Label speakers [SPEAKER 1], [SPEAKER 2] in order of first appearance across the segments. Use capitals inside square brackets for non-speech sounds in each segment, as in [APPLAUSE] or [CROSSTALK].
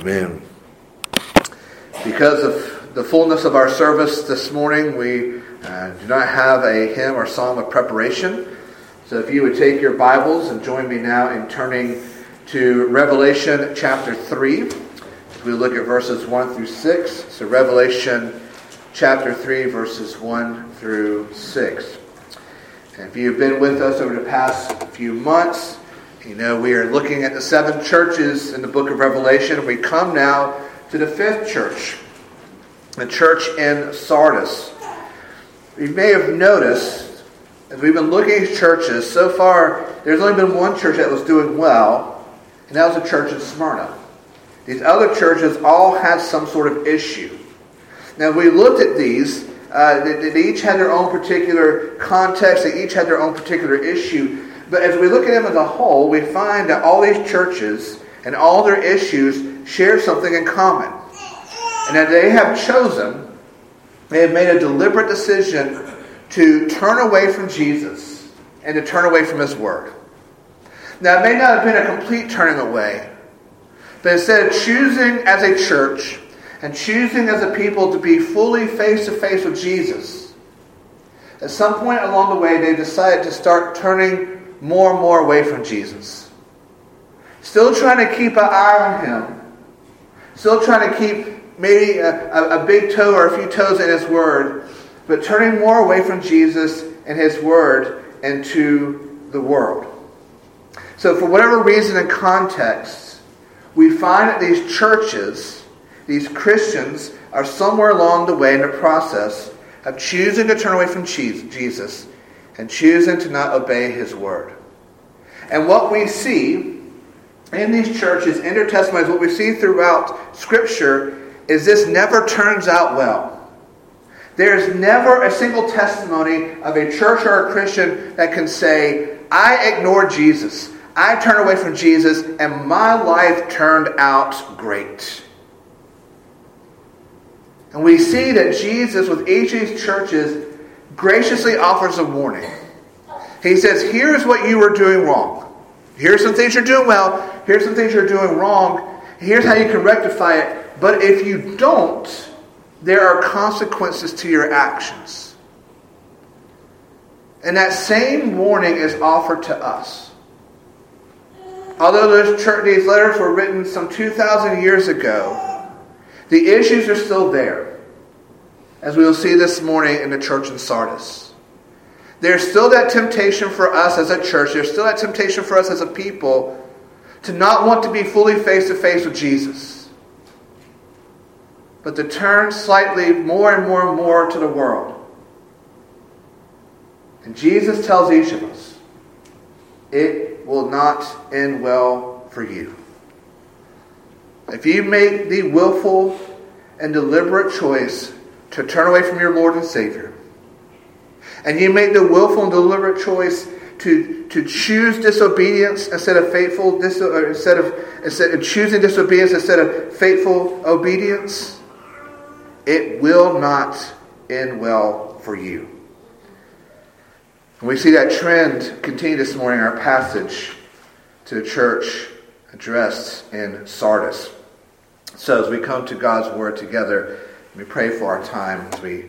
[SPEAKER 1] Amen. Because of the fullness of our service this morning, we uh, do not have a hymn or psalm of preparation. So if you would take your Bibles and join me now in turning to Revelation chapter 3. As we look at verses 1 through 6. So Revelation chapter 3, verses 1 through 6. And if you've been with us over the past few months, you know, we are looking at the seven churches in the book of Revelation. We come now to the fifth church, the church in Sardis. You may have noticed, as we've been looking at churches, so far there's only been one church that was doing well, and that was the church in Smyrna. These other churches all had some sort of issue. Now, we looked at these. Uh, they, they each had their own particular context. They each had their own particular issue. But as we look at them as a whole, we find that all these churches and all their issues share something in common. And that they have chosen, they have made a deliberate decision to turn away from Jesus and to turn away from His Word. Now, it may not have been a complete turning away, but instead of choosing as a church and choosing as a people to be fully face to face with Jesus, at some point along the way, they decided to start turning more and more away from Jesus. Still trying to keep an eye on him. Still trying to keep maybe a, a, a big toe or a few toes in his word, but turning more away from Jesus and his word into the world. So, for whatever reason and context, we find that these churches, these Christians, are somewhere along the way in the process of choosing to turn away from Jesus and choosing to not obey his word. And what we see in these churches, in their testimonies, what we see throughout Scripture is this never turns out well. There's never a single testimony of a church or a Christian that can say, I ignored Jesus. I turned away from Jesus, and my life turned out great. And we see that Jesus, with each of these churches, graciously offers a warning. He says, Here's what you were doing wrong. Here's some things you're doing well. Here's some things you're doing wrong. Here's how you can rectify it. But if you don't, there are consequences to your actions. And that same warning is offered to us. Although church, these letters were written some 2,000 years ago, the issues are still there as we will see this morning in the church in Sardis. There's still that temptation for us as a church, there's still that temptation for us as a people to not want to be fully face to face with Jesus, but to turn slightly more and more and more to the world. And Jesus tells each of us, it will not end well for you. If you make the willful and deliberate choice to turn away from your Lord and Savior, and you make the willful and deliberate choice to, to choose disobedience instead of faithful dis, uh, instead of instead of choosing disobedience instead of faithful obedience, it will not end well for you. And we see that trend continue this morning in our passage to the church addressed in Sardis. So as we come to God's word together, we pray for our time as we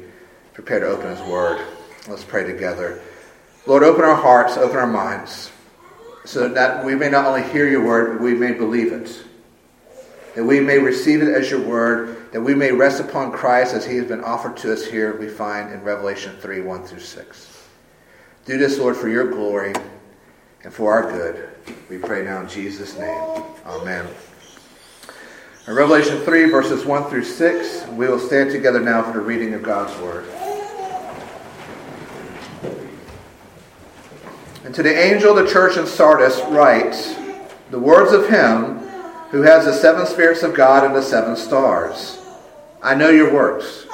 [SPEAKER 1] prepare to open His Word. Let's pray together. Lord, open our hearts, open our minds, so that we may not only hear your word, but we may believe it. That we may receive it as your word, that we may rest upon Christ as he has been offered to us here, we find in Revelation 3 1 through 6. Do this, Lord, for your glory and for our good. We pray now in Jesus' name. Amen. In Revelation 3, verses 1 through 6, we will stand together now for the reading of God's Word. And to the angel of the church in Sardis, write the words of him who has the seven spirits of God and the seven stars. I know your works.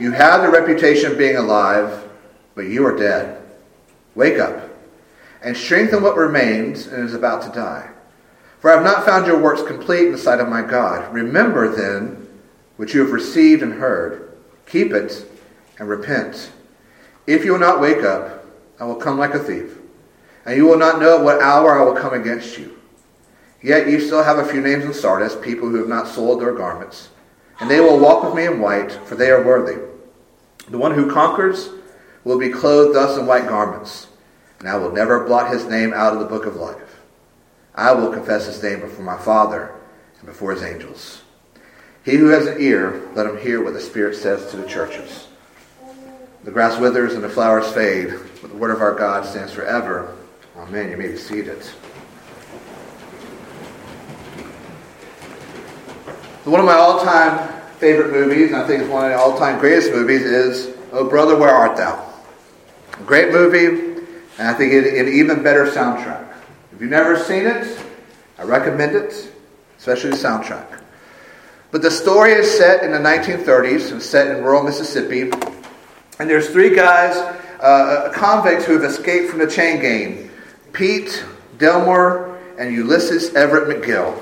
[SPEAKER 1] You have the reputation of being alive, but you are dead. Wake up and strengthen what remains and is about to die. For I have not found your works complete in the sight of my God. Remember then what you have received and heard. Keep it and repent. If you will not wake up, I will come like a thief, and you will not know at what hour I will come against you. Yet you still have a few names in Sardis, people who have not soiled their garments. And they will walk with me in white, for they are worthy. The one who conquers will be clothed thus in white garments, and I will never blot his name out of the book of life. I will confess his name before my Father and before his angels. He who has an ear, let him hear what the Spirit says to the churches. The grass withers and the flowers fade, but the word of our God stands forever. Amen. You may be seated. One of my all-time favorite movies, and I think it's one of the all-time greatest movies, is Oh Brother, Where Art Thou? Great movie, and I think an even better soundtrack. You've never seen it, I recommend it, especially the soundtrack. But the story is set in the 1930s and set in rural Mississippi. And there's three guys, uh, convicts who have escaped from the chain gang Pete, Delmar, and Ulysses Everett McGill.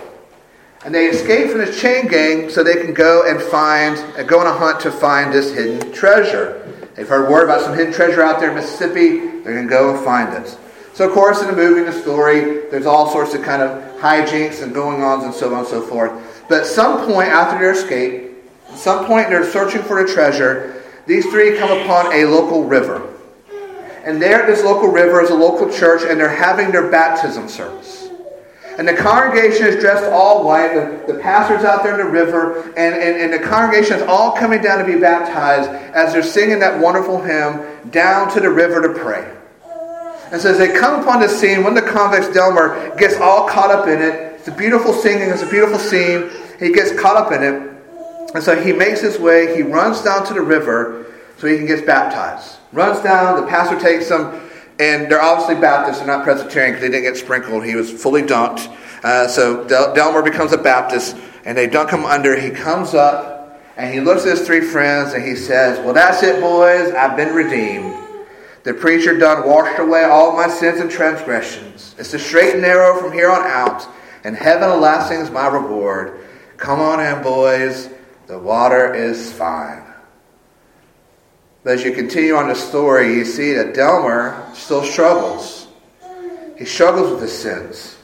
[SPEAKER 1] And they escape from the chain gang so they can go and find, uh, go on a hunt to find this hidden treasure. They've heard word about some hidden treasure out there in Mississippi. They're going to go and find it. So, of course, in the movie, the story, there's all sorts of kind of hijinks and going ons and so on and so forth. But at some point after their escape, at some point they're searching for the treasure, these three come upon a local river. And there at this local river is a local church, and they're having their baptism service. And the congregation is dressed all white. The, the pastor's out there in the river. And, and, and the congregation is all coming down to be baptized as they're singing that wonderful hymn, Down to the River to Pray. And so as they come upon the scene, of the convicts, Delmar, gets all caught up in it. It's a beautiful singing, it's a beautiful scene. He gets caught up in it. And so he makes his way, he runs down to the river so he can get baptized. Runs down, the pastor takes him and they're obviously Baptists, they're not Presbyterian because they didn't get sprinkled. He was fully dunked. Uh, so Del- Delmar becomes a Baptist, and they dunk him under. He comes up, and he looks at his three friends, and he says, Well, that's it, boys. I've been redeemed. The preacher done washed away all my sins and transgressions. It's the straight and narrow from here on out, and heaven lasting is my reward. Come on in, boys. The water is fine. But as you continue on the story, you see that Delmar still struggles. He struggles with his sins.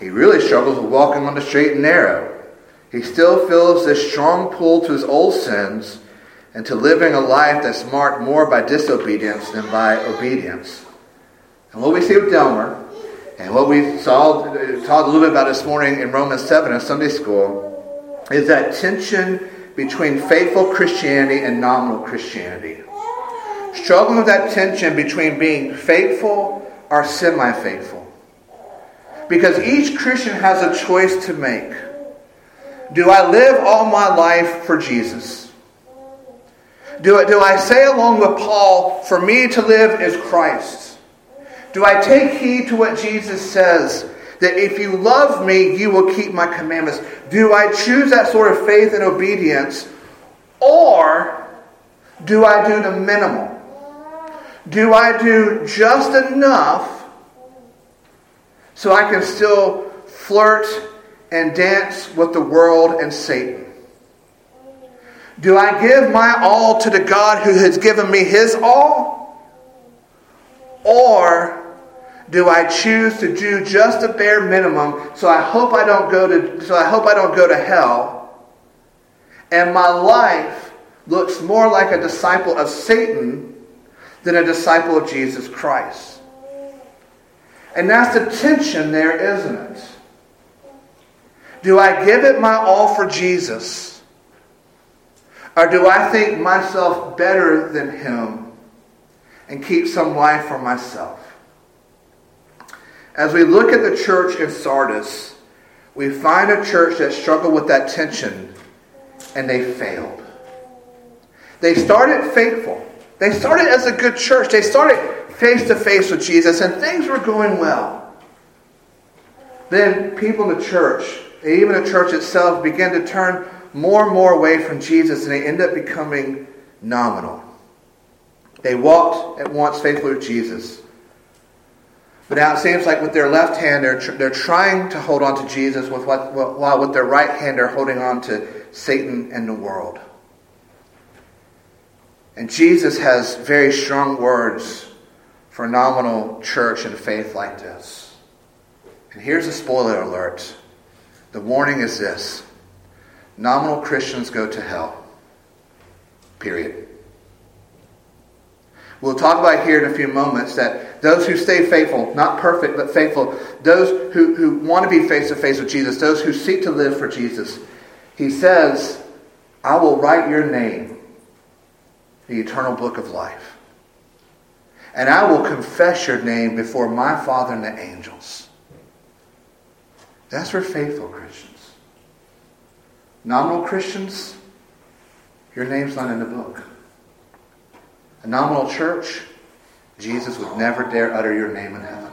[SPEAKER 1] He really struggles with walking on the straight and narrow. He still feels this strong pull to his old sins and to living a life that's marked more by disobedience than by obedience. And what we see with Delmar, and what we saw talked a little bit about this morning in Romans 7 in Sunday school, is that tension between faithful Christianity and nominal Christianity struggling with that tension between being faithful or semi faithful. Because each Christian has a choice to make. Do I live all my life for Jesus? Do I, do I say along with Paul, for me to live is Christ? Do I take heed to what Jesus says, that if you love me, you will keep my commandments? Do I choose that sort of faith and obedience? Or do I do the minimal? Do I do just enough so I can still flirt and dance with the world and Satan? Do I give my all to the God who has given me his all? Or do I choose to do just a bare minimum so I hope I don't go to so I hope I don't go to hell and my life looks more like a disciple of Satan than a disciple of Jesus Christ. And that's the tension there, isn't it? Do I give it my all for Jesus? Or do I think myself better than him and keep some life for myself? As we look at the church in Sardis, we find a church that struggled with that tension and they failed. They started faithful. They started as a good church. They started face to face with Jesus, and things were going well. Then people in the church, even the church itself, began to turn more and more away from Jesus, and they end up becoming nominal. They walked at once faithfully with Jesus. But now it seems like with their left hand, they're, they're trying to hold on to Jesus, with what, while with their right hand, they're holding on to Satan and the world. And Jesus has very strong words for nominal church and faith like this. And here's a spoiler alert The warning is this nominal Christians go to hell. Period. We'll talk about here in a few moments that those who stay faithful, not perfect, but faithful, those who, who want to be face to face with Jesus, those who seek to live for Jesus, he says, I will write your name, in the eternal book of life. And I will confess your name before my Father and the angels. That's for faithful Christians. Nominal Christians, your name's not in the book. A nominal church, Jesus would never dare utter your name in heaven.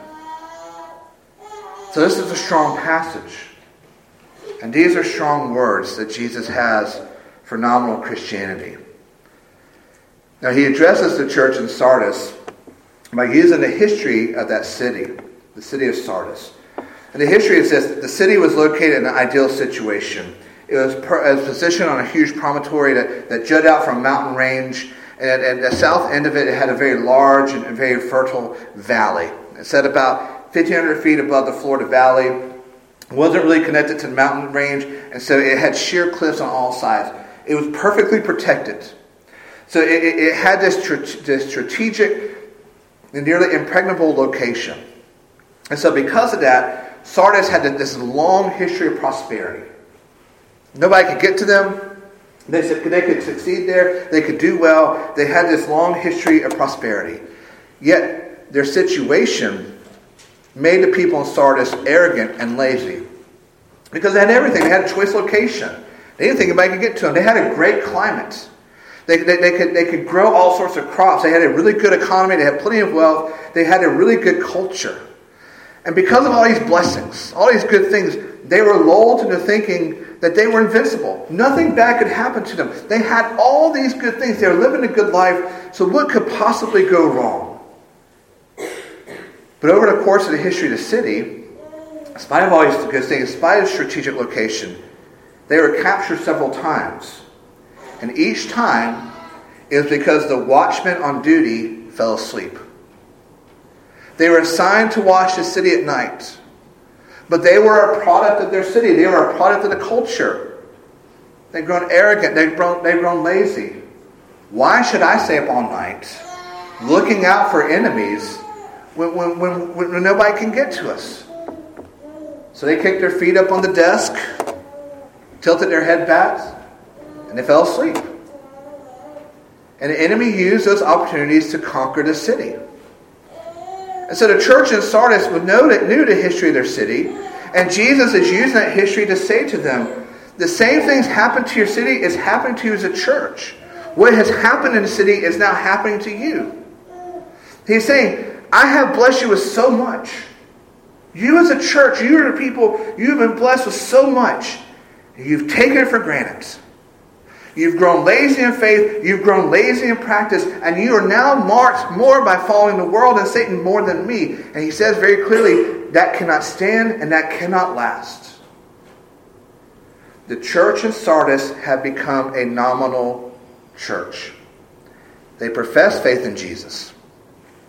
[SPEAKER 1] So this is a strong passage. And these are strong words that Jesus has for nominal Christianity. Now he addresses the church in Sardis by using the history of that city, the city of Sardis. And the history is this the city was located in an ideal situation. It was, per, it was positioned on a huge promontory that, that jutted out from a mountain range. And at the south end of it, it had a very large and very fertile valley. It set about 1,500 feet above the Florida valley. It wasn't really connected to the mountain range, and so it had sheer cliffs on all sides. It was perfectly protected. So it, it had this, this strategic and nearly impregnable location. And so, because of that, Sardis had this long history of prosperity. Nobody could get to them. They, said they could succeed there. They could do well. They had this long history of prosperity. Yet, their situation made the people in Sardis arrogant and lazy. Because they had everything. They had a choice location. They didn't think anybody could get to them. They had a great climate. They, they, they, could, they could grow all sorts of crops. They had a really good economy. They had plenty of wealth. They had a really good culture. And because of all these blessings, all these good things, they were lulled into thinking that they were invincible. Nothing bad could happen to them. They had all these good things. They were living a good life. So what could possibly go wrong? But over the course of the history of the city, in spite of all these good things, in spite of strategic location, they were captured several times. And each time was because the watchman on duty fell asleep. They were assigned to watch the city at night. But they were a product of their city. They were a product of the culture. They've grown arrogant. They've grown, they've grown lazy. Why should I stay up all night looking out for enemies when, when, when, when nobody can get to us? So they kicked their feet up on the desk, tilted their head back, and they fell asleep. And the enemy used those opportunities to conquer the city. And so the church in Sardis was knew the history of their city, and Jesus is using that history to say to them, the same things happened to your city is happening to you as a church. What has happened in the city is now happening to you. He's saying, I have blessed you with so much. You as a church, you are the people, you've been blessed with so much. You've taken it for granted. You've grown lazy in faith, you've grown lazy in practice, and you are now marked more by following the world and Satan more than me. And he says very clearly that cannot stand and that cannot last. The church in Sardis had become a nominal church. They professed faith in Jesus.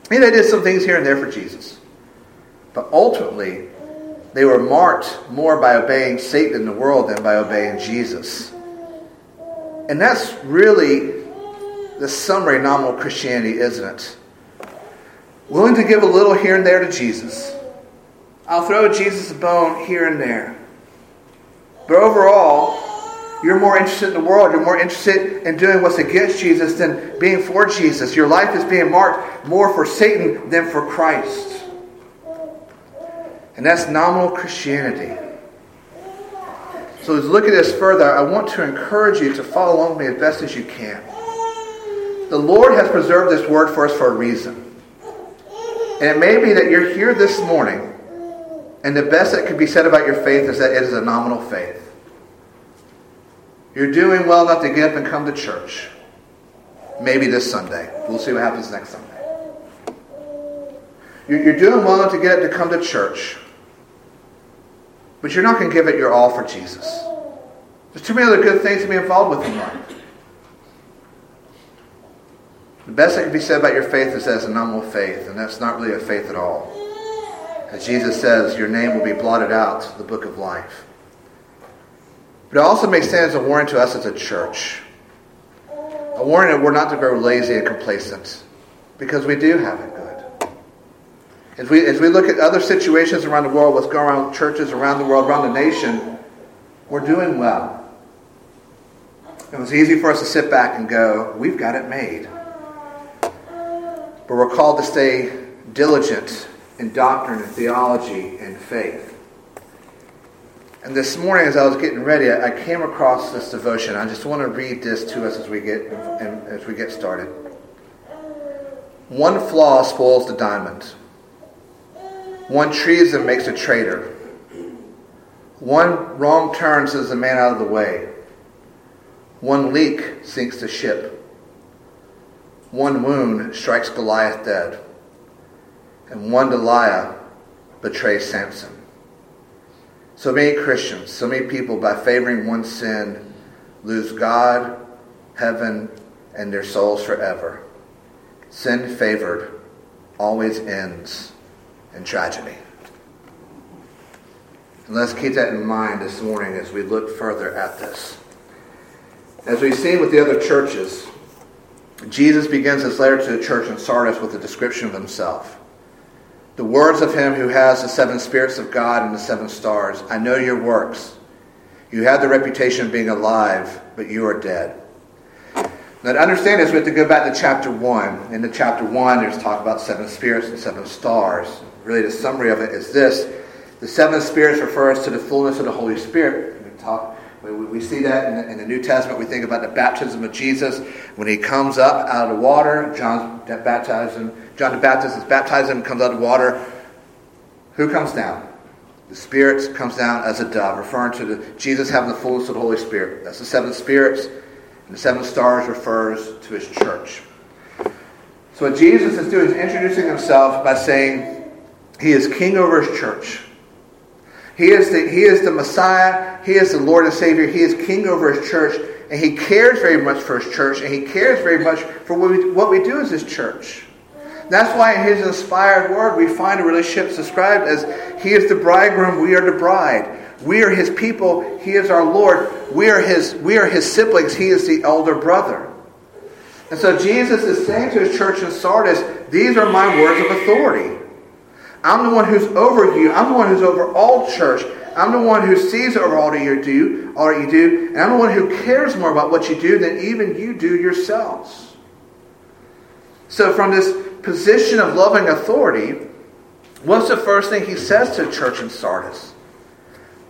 [SPEAKER 1] And they did some things here and there for Jesus. But ultimately, they were marked more by obeying Satan in the world than by obeying Jesus. And that's really the summary of nominal Christianity, isn't it? Willing to give a little here and there to Jesus. I'll throw Jesus a bone here and there. But overall, you're more interested in the world. You're more interested in doing what's against Jesus than being for Jesus. Your life is being marked more for Satan than for Christ. And that's nominal Christianity. So as we look at this further, I want to encourage you to follow along with me as best as you can. The Lord has preserved this word for us for a reason. And it may be that you're here this morning, and the best that could be said about your faith is that it is a nominal faith. You're doing well enough to get up and come to church. Maybe this Sunday. We'll see what happens next Sunday. You're doing well enough to get up to come to church. But you're not going to give it your all for Jesus. There's too many other good things to be involved with in life. The best that can be said about your faith is as a nominal faith, and that's not really a faith at all. As Jesus says, your name will be blotted out, the book of life. But it also may stand as a warning to us as a church. A warning that we're not to grow lazy and complacent because we do have it good. As we, as we look at other situations around the world, what's going on in churches around the world, around the nation, we're doing well. It was easy for us to sit back and go, we've got it made. But we're called to stay diligent in doctrine and theology and faith. And this morning, as I was getting ready, I came across this devotion. I just want to read this to us as we get as we get started. One flaw spoils the diamond. One treason makes a traitor. One wrong turn sends a man out of the way. One leak sinks the ship. One wound strikes Goliath dead. And one Delilah betrays Samson. So many Christians, so many people, by favoring one sin, lose God, heaven, and their souls forever. Sin favored always ends in tragedy. And let's keep that in mind this morning as we look further at this. As we've seen with the other churches, Jesus begins his letter to the church in Sardis with a description of himself. The words of him who has the seven spirits of God and the seven stars I know your works. You have the reputation of being alive, but you are dead. Now, to understand this, we have to go back to chapter 1. In the chapter 1, there's talk about seven spirits and seven stars. Really, the summary of it is this the seven spirits refers to the fullness of the Holy Spirit. We talk we, see that in the, New Testament. We think about the baptism of Jesus when he comes up out of the water. John him. John the Baptist is baptized him, comes out of the water. Who comes down? The Spirit comes down as a dove, referring to the, Jesus having the fullness of the Holy Spirit. That's the seven spirits. And the seven stars refers to his church. So what Jesus is doing is introducing himself by saying he is king over his church. He is, the, he is the Messiah. He is the Lord and Savior. He is king over his church. And he cares very much for his church. And he cares very much for what we, what we do as his church. That's why in his inspired word we find a relationship described as He is the bridegroom, we are the bride. We are his people, he is our Lord. We are his, we are his siblings, he is the elder brother. And so Jesus is saying to his church in Sardis, These are my words of authority. I'm the one who's over you. I'm the one who's over all church. I'm the one who sees over all that you do, all that you do, and I'm the one who cares more about what you do than even you do yourselves. So, from this position of loving authority, what's the first thing he says to the church in Sardis?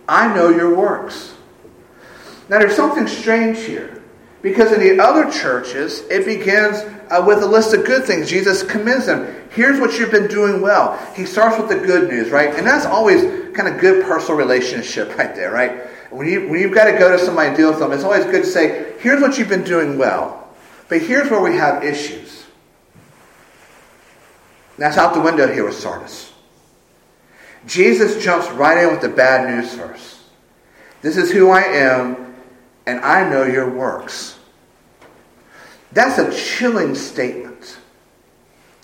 [SPEAKER 1] I know your works. Now, there's something strange here. Because in the other churches, it begins uh, with a list of good things. Jesus commends them. Here's what you've been doing well. He starts with the good news, right? And that's always kind of good personal relationship [LAUGHS] right there, right? When, you, when you've got to go to somebody and deal with them, it's always good to say, here's what you've been doing well. But here's where we have issues. And that's out the window here with Sardis. Jesus jumps right in with the bad news first. This is who I am and I know your works. That's a chilling statement.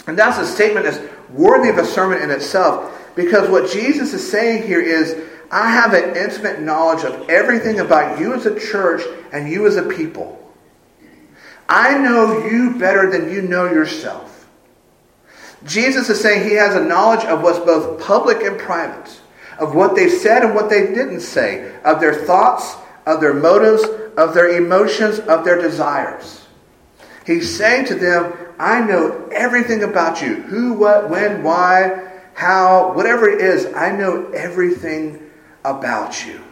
[SPEAKER 1] And that's a statement that's worthy of a sermon in itself because what Jesus is saying here is I have an intimate knowledge of everything about you as a church and you as a people. I know you better than you know yourself. Jesus is saying he has a knowledge of what's both public and private, of what they said and what they didn't say, of their thoughts of their motives, of their emotions, of their desires. He's saying to them, I know everything about you who, what, when, why, how, whatever it is, I know everything about you.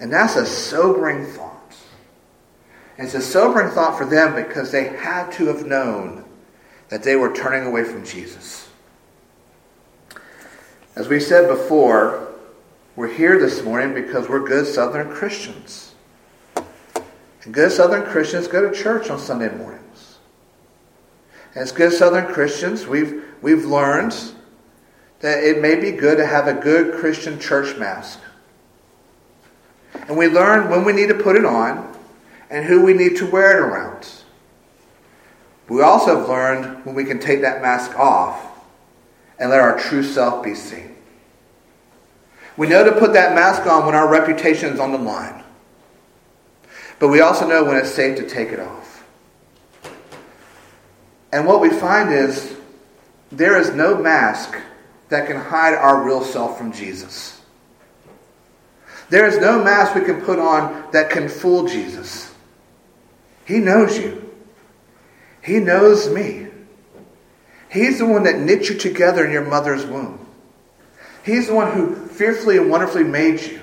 [SPEAKER 1] And that's a sobering thought. And it's a sobering thought for them because they had to have known that they were turning away from Jesus. As we said before, we're here this morning because we're good Southern Christians. And good Southern Christians go to church on Sunday mornings. And as good Southern Christians, we've, we've learned that it may be good to have a good Christian church mask. And we learn when we need to put it on and who we need to wear it around. We also have learned when we can take that mask off and let our true self be seen. We know to put that mask on when our reputation is on the line. But we also know when it's safe to take it off. And what we find is there is no mask that can hide our real self from Jesus. There is no mask we can put on that can fool Jesus. He knows you. He knows me. He's the one that knit you together in your mother's womb. He's the one who fearfully and wonderfully made you.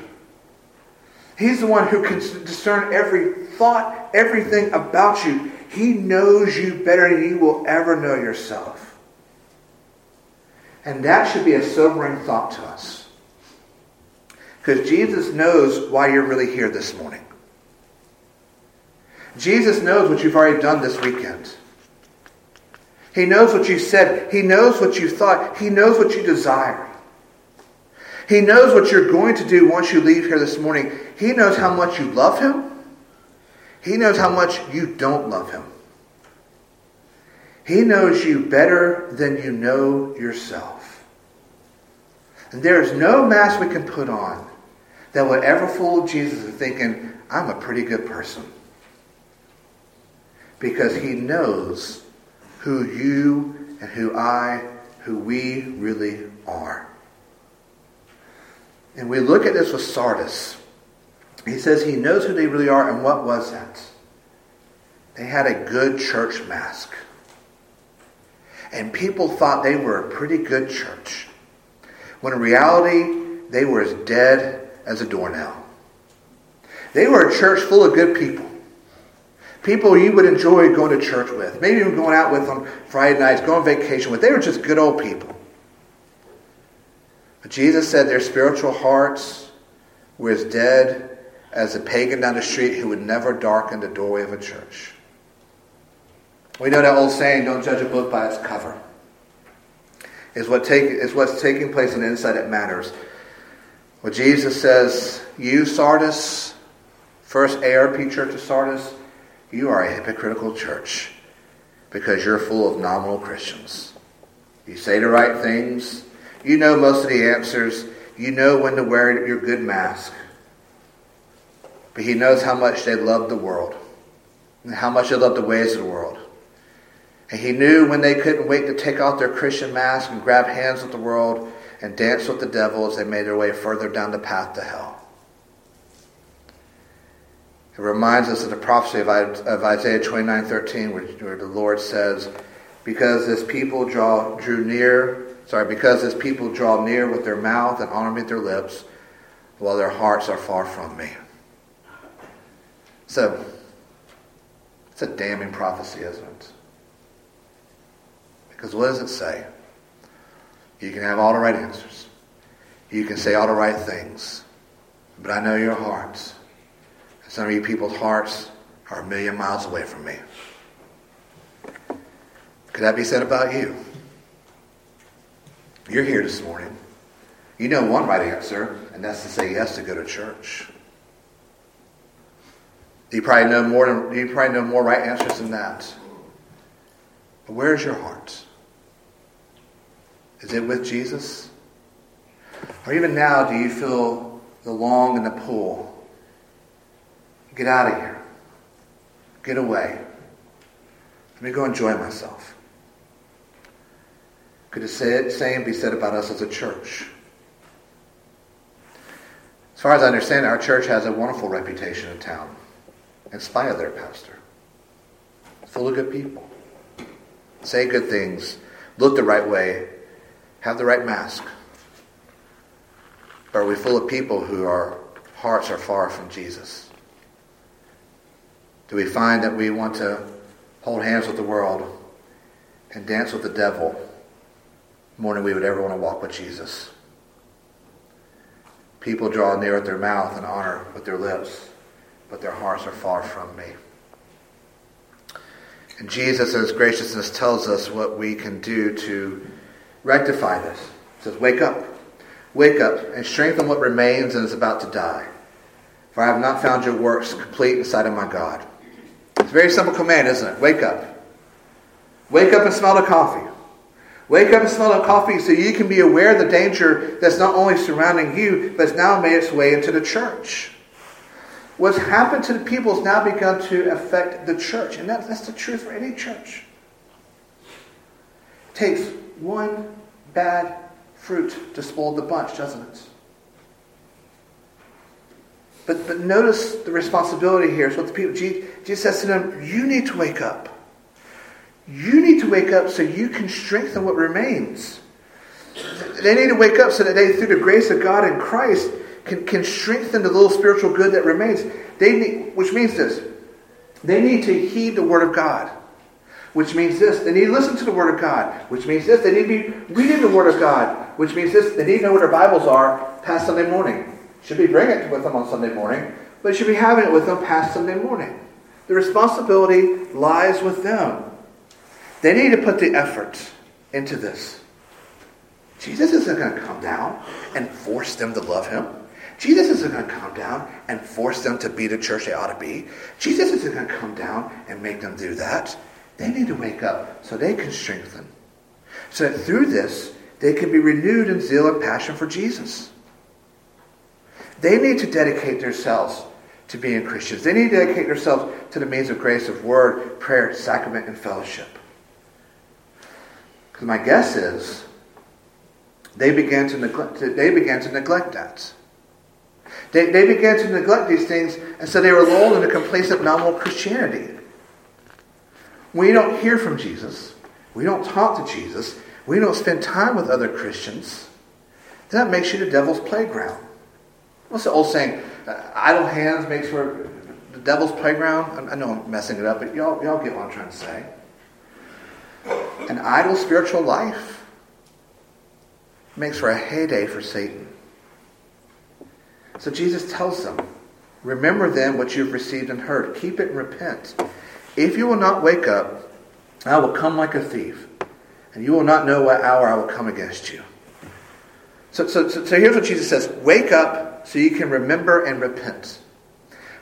[SPEAKER 1] He's the one who can discern every thought, everything about you. He knows you better than you will ever know yourself. And that should be a sobering thought to us. Because Jesus knows why you're really here this morning. Jesus knows what you've already done this weekend. He knows what you said. He knows what you thought. He knows what you desire. He knows what you're going to do once you leave here this morning. He knows how much you love Him. He knows how much you don't love Him. He knows you better than you know yourself. And there is no mask we can put on that would ever fool Jesus into thinking, I'm a pretty good person. Because he knows who you and who I, who we really are. And we look at this with Sardis. He says he knows who they really are, and what was that? They had a good church mask. And people thought they were a pretty good church. When in reality, they were as dead as a doornail. They were a church full of good people. People you would enjoy going to church with. Maybe even going out with on Friday nights, going on vacation with. They were just good old people. Jesus said their spiritual hearts were as dead as a pagan down the street who would never darken the doorway of a church. We know that old saying, don't judge a book by its cover. Is what take, what's taking place on the inside that matters. Well, Jesus says, you Sardis, first ARP church of Sardis, you are a hypocritical church because you're full of nominal Christians. You say the right things, you know most of the answers. You know when to wear your good mask. But he knows how much they love the world and how much they love the ways of the world. And he knew when they couldn't wait to take off their Christian mask and grab hands with the world and dance with the devil as they made their way further down the path to hell. It reminds us of the prophecy of Isaiah 29:13, where the Lord says, "Because this people draw, drew near Sorry, because his people draw near with their mouth and honor me with their lips, while their hearts are far from me. So, it's a damning prophecy, isn't it? Because what does it say? You can have all the right answers. You can say all the right things. But I know your hearts. Some of you people's hearts are a million miles away from me. Could that be said about you? You're here this morning. You know one right answer, and that's to say yes to go to church. You probably know more than, you probably know more right answers than that. But where's your heart? Is it with Jesus? Or even now, do you feel the long and the pull? Get out of here. Get away. Let me go enjoy myself. Could the same be said about us as a church? As far as I understand, our church has a wonderful reputation in town, in spite of their pastor. Full of good people. Say good things, look the right way, have the right mask. But are we full of people who our hearts are far from Jesus? Do we find that we want to hold hands with the world and dance with the devil more than we would ever want to walk with Jesus. People draw near with their mouth and honor with their lips, but their hearts are far from me. And Jesus, in his graciousness, tells us what we can do to rectify this. He says, Wake up, wake up, and strengthen what remains and is about to die. For I have not found your works complete inside of my God. It's a very simple command, isn't it? Wake up. Wake up and smell the coffee. Wake up and smell the coffee so you can be aware of the danger that's not only surrounding you, but has now made its way into the church. What's happened to the people has now begun to affect the church. And that, that's the truth for any church. It takes one bad fruit to spoil the bunch, doesn't it? But, but notice the responsibility here. So what the people, Jesus says to them, you need to wake up. You need to wake up so you can strengthen what remains. They need to wake up so that they, through the grace of God in Christ, can, can strengthen the little spiritual good that remains. They need, which means this. They need to heed the Word of God. Which means this. They need to listen to the Word of God. Which means this. They need to be reading the Word of God. Which means this. They need to know what their Bibles are past Sunday morning. Should be bringing it with them on Sunday morning, but should be having it with them past Sunday morning. The responsibility lies with them. They need to put the effort into this. Jesus isn't going to come down and force them to love him. Jesus isn't going to come down and force them to be the church they ought to be. Jesus isn't going to come down and make them do that. They need to wake up so they can strengthen. So that through this, they can be renewed in zeal and passion for Jesus. They need to dedicate themselves to being Christians. They need to dedicate themselves to the means of grace of word, prayer, sacrament, and fellowship. Because my guess is they began to neglect, they began to neglect that. They, they began to neglect these things, and so they were lulled into complacent nominal Christianity. We don't hear from Jesus. We don't talk to Jesus. We don't spend time with other Christians. That makes you the devil's playground. What's the old saying? Uh, idle hands makes for the devil's playground. I know I'm messing it up, but y'all, y'all get what I'm trying to say. An idle spiritual life makes for a heyday for Satan. So Jesus tells them, Remember then what you've received and heard. Keep it and repent. If you will not wake up, I will come like a thief, and you will not know what hour I will come against you. So, so, so, here's what Jesus says Wake up so you can remember and repent.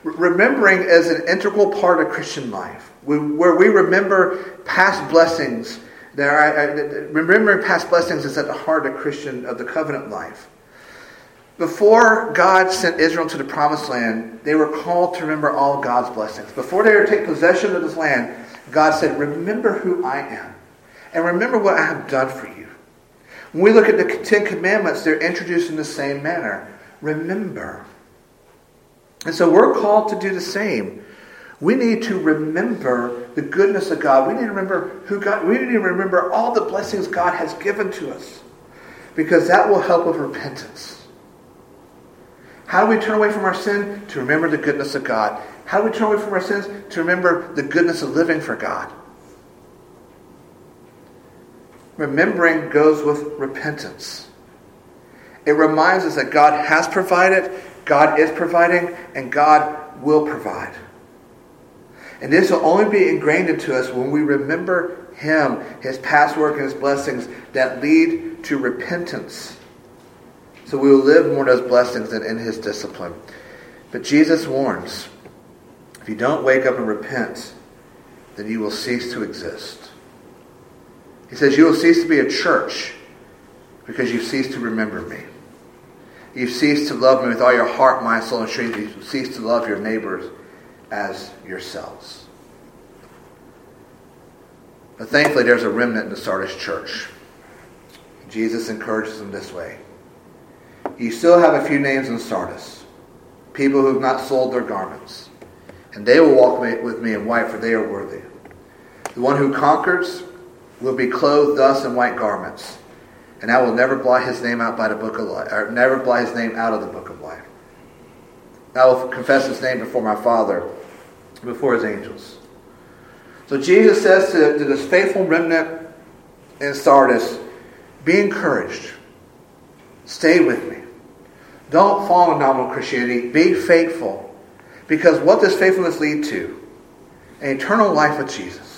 [SPEAKER 1] Remembering is an integral part of Christian life, where we remember past blessings. There, uh, remembering past blessings is at the heart of Christian of the covenant life. Before God sent Israel to the promised land, they were called to remember all God's blessings. Before they were to take possession of this land, God said, Remember who I am, and remember what I have done for you. When we look at the Ten Commandments, they're introduced in the same manner remember. And so we're called to do the same. We need to remember the goodness of God. We need to remember who God, we need to remember all the blessings God has given to us. Because that will help with repentance. How do we turn away from our sin? To remember the goodness of God. How do we turn away from our sins? To remember the goodness of living for God. Remembering goes with repentance. It reminds us that God has provided, God is providing, and God will provide. And this will only be ingrained into us when we remember Him, His past work, and His blessings that lead to repentance. So we will live more in those blessings than in His discipline. But Jesus warns if you don't wake up and repent, then you will cease to exist. He says, You will cease to be a church because you cease to remember me. You cease to love me with all your heart, mind, soul, and strength. You cease to love your neighbors as yourselves. But thankfully, there's a remnant in the Sardis church. Jesus encourages them this way. You still have a few names in Sardis, people who have not sold their garments, and they will walk with me in white, for they are worthy. The one who conquers will be clothed thus in white garments and I will never blot his name out by the book of life, or never blot his name out of the book of life. I will confess his name before my Father, before his angels. So Jesus says to, to this faithful remnant in Sardis, be encouraged. Stay with me. Don't fall in nominal Christianity. Be faithful. Because what does faithfulness lead to? An eternal life with Jesus.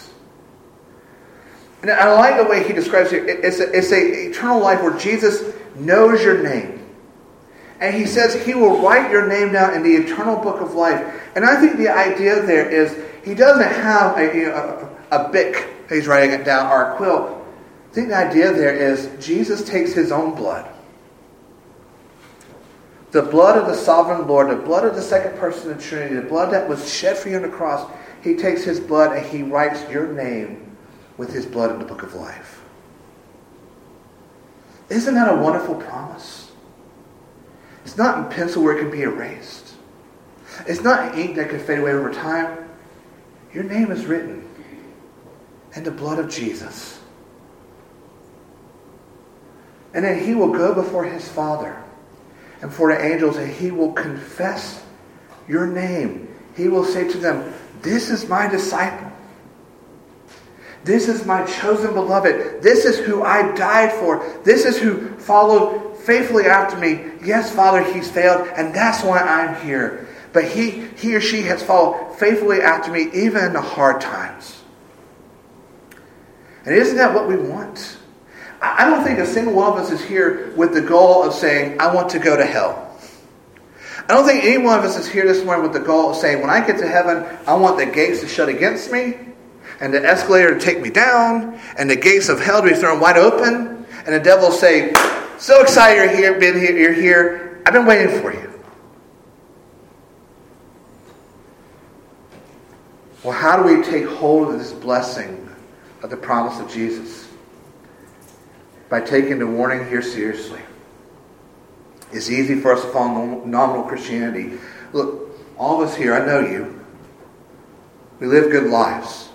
[SPEAKER 1] And I like the way he describes it. It's a, it's a eternal life where Jesus knows your name. And he says he will write your name down in the eternal book of life. And I think the idea there is he doesn't have a, you know, a, a he's writing it down or a quill. I think the idea there is Jesus takes his own blood. The blood of the sovereign Lord, the blood of the second person of the Trinity, the blood that was shed for you on the cross, he takes his blood and he writes your name with his blood in the book of life. Isn't that a wonderful promise? It's not in pencil where it can be erased. It's not ink that can fade away over time. Your name is written in the blood of Jesus. And then he will go before his Father and for the angels, and he will confess your name. He will say to them, This is my disciple. This is my chosen beloved. This is who I died for. This is who followed faithfully after me. Yes, Father, he's failed, and that's why I'm here. But he, he or she has followed faithfully after me, even in the hard times. And isn't that what we want? I don't think a single one of us is here with the goal of saying, I want to go to hell. I don't think any one of us is here this morning with the goal of saying, when I get to heaven, I want the gates to shut against me, and the escalator to take me down, and the gates of hell to be thrown wide open, and the devil say, So excited you're here, been here, you're here. I've been waiting for you. Well, how do we take hold of this blessing of the promise of Jesus? by taking the warning here seriously. It's easy for us to follow nominal Christianity. Look, all of us here, I know you. We live good lives.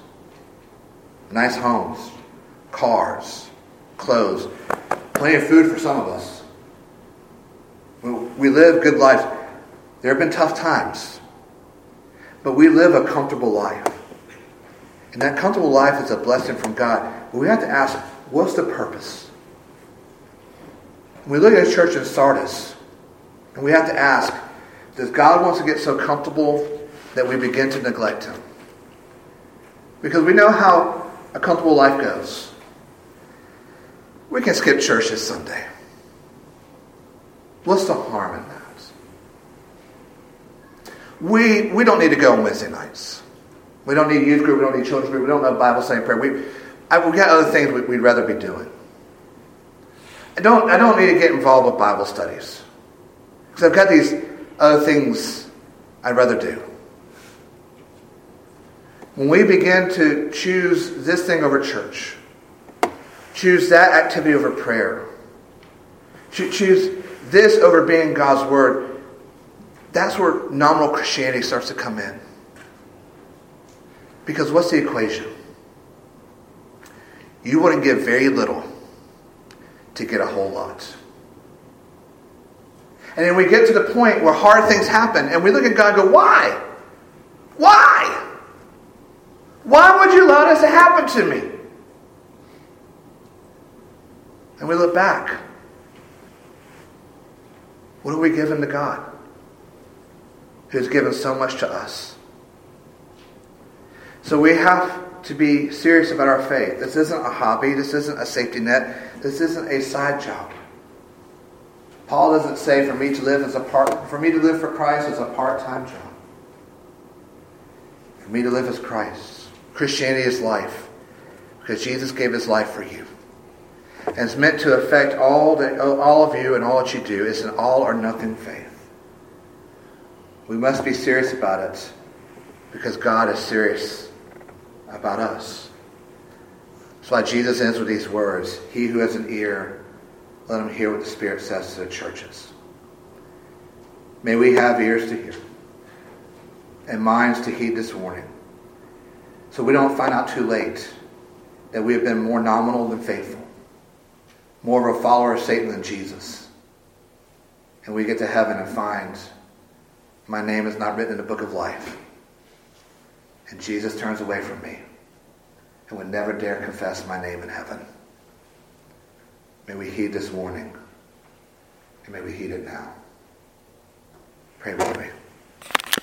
[SPEAKER 1] Nice homes, cars, clothes, plenty of food for some of us. We live good lives. There have been tough times, but we live a comfortable life. And that comfortable life is a blessing from God. But we have to ask, what's the purpose? we look at a church in Sardis, and we have to ask, does God want to get so comfortable that we begin to neglect Him? Because we know how a comfortable life goes. We can skip church this Sunday. What's the harm in that? We, we don't need to go on Wednesday nights. We don't need youth group. We don't need children's group. We don't know Bible study prayer. We, I, we got other things we'd rather be doing. I don't, I don't need to get involved with Bible studies. Because I've got these other things I'd rather do. When we begin to choose this thing over church, choose that activity over prayer, choose this over being God's Word, that's where nominal Christianity starts to come in. Because what's the equation? You want to give very little to get a whole lot. And then we get to the point where hard things happen, and we look at God and go, Why? Why? Why would you allow this to happen to me? And we look back. What are we giving to God? Who's given so much to us? So we have to be serious about our faith. This isn't a hobby. This isn't a safety net. This isn't a side job. Paul doesn't say for me to live as a part for me to live for Christ is a part-time job. For me to live as Christ. Christianity is life. Because Jesus gave his life for you. And it's meant to affect all that all of you and all that you do. It's an all or nothing faith. We must be serious about it because God is serious about us. That's why Jesus ends with these words He who has an ear, let him hear what the Spirit says to the churches. May we have ears to hear and minds to heed this warning so we don't find out too late that we have been more nominal than faithful, more of a follower of Satan than Jesus. And we get to heaven and find my name is not written in the book of life. And Jesus turns away from me and would never dare confess my name in heaven. May we heed this warning, and may we heed it now. Pray with me.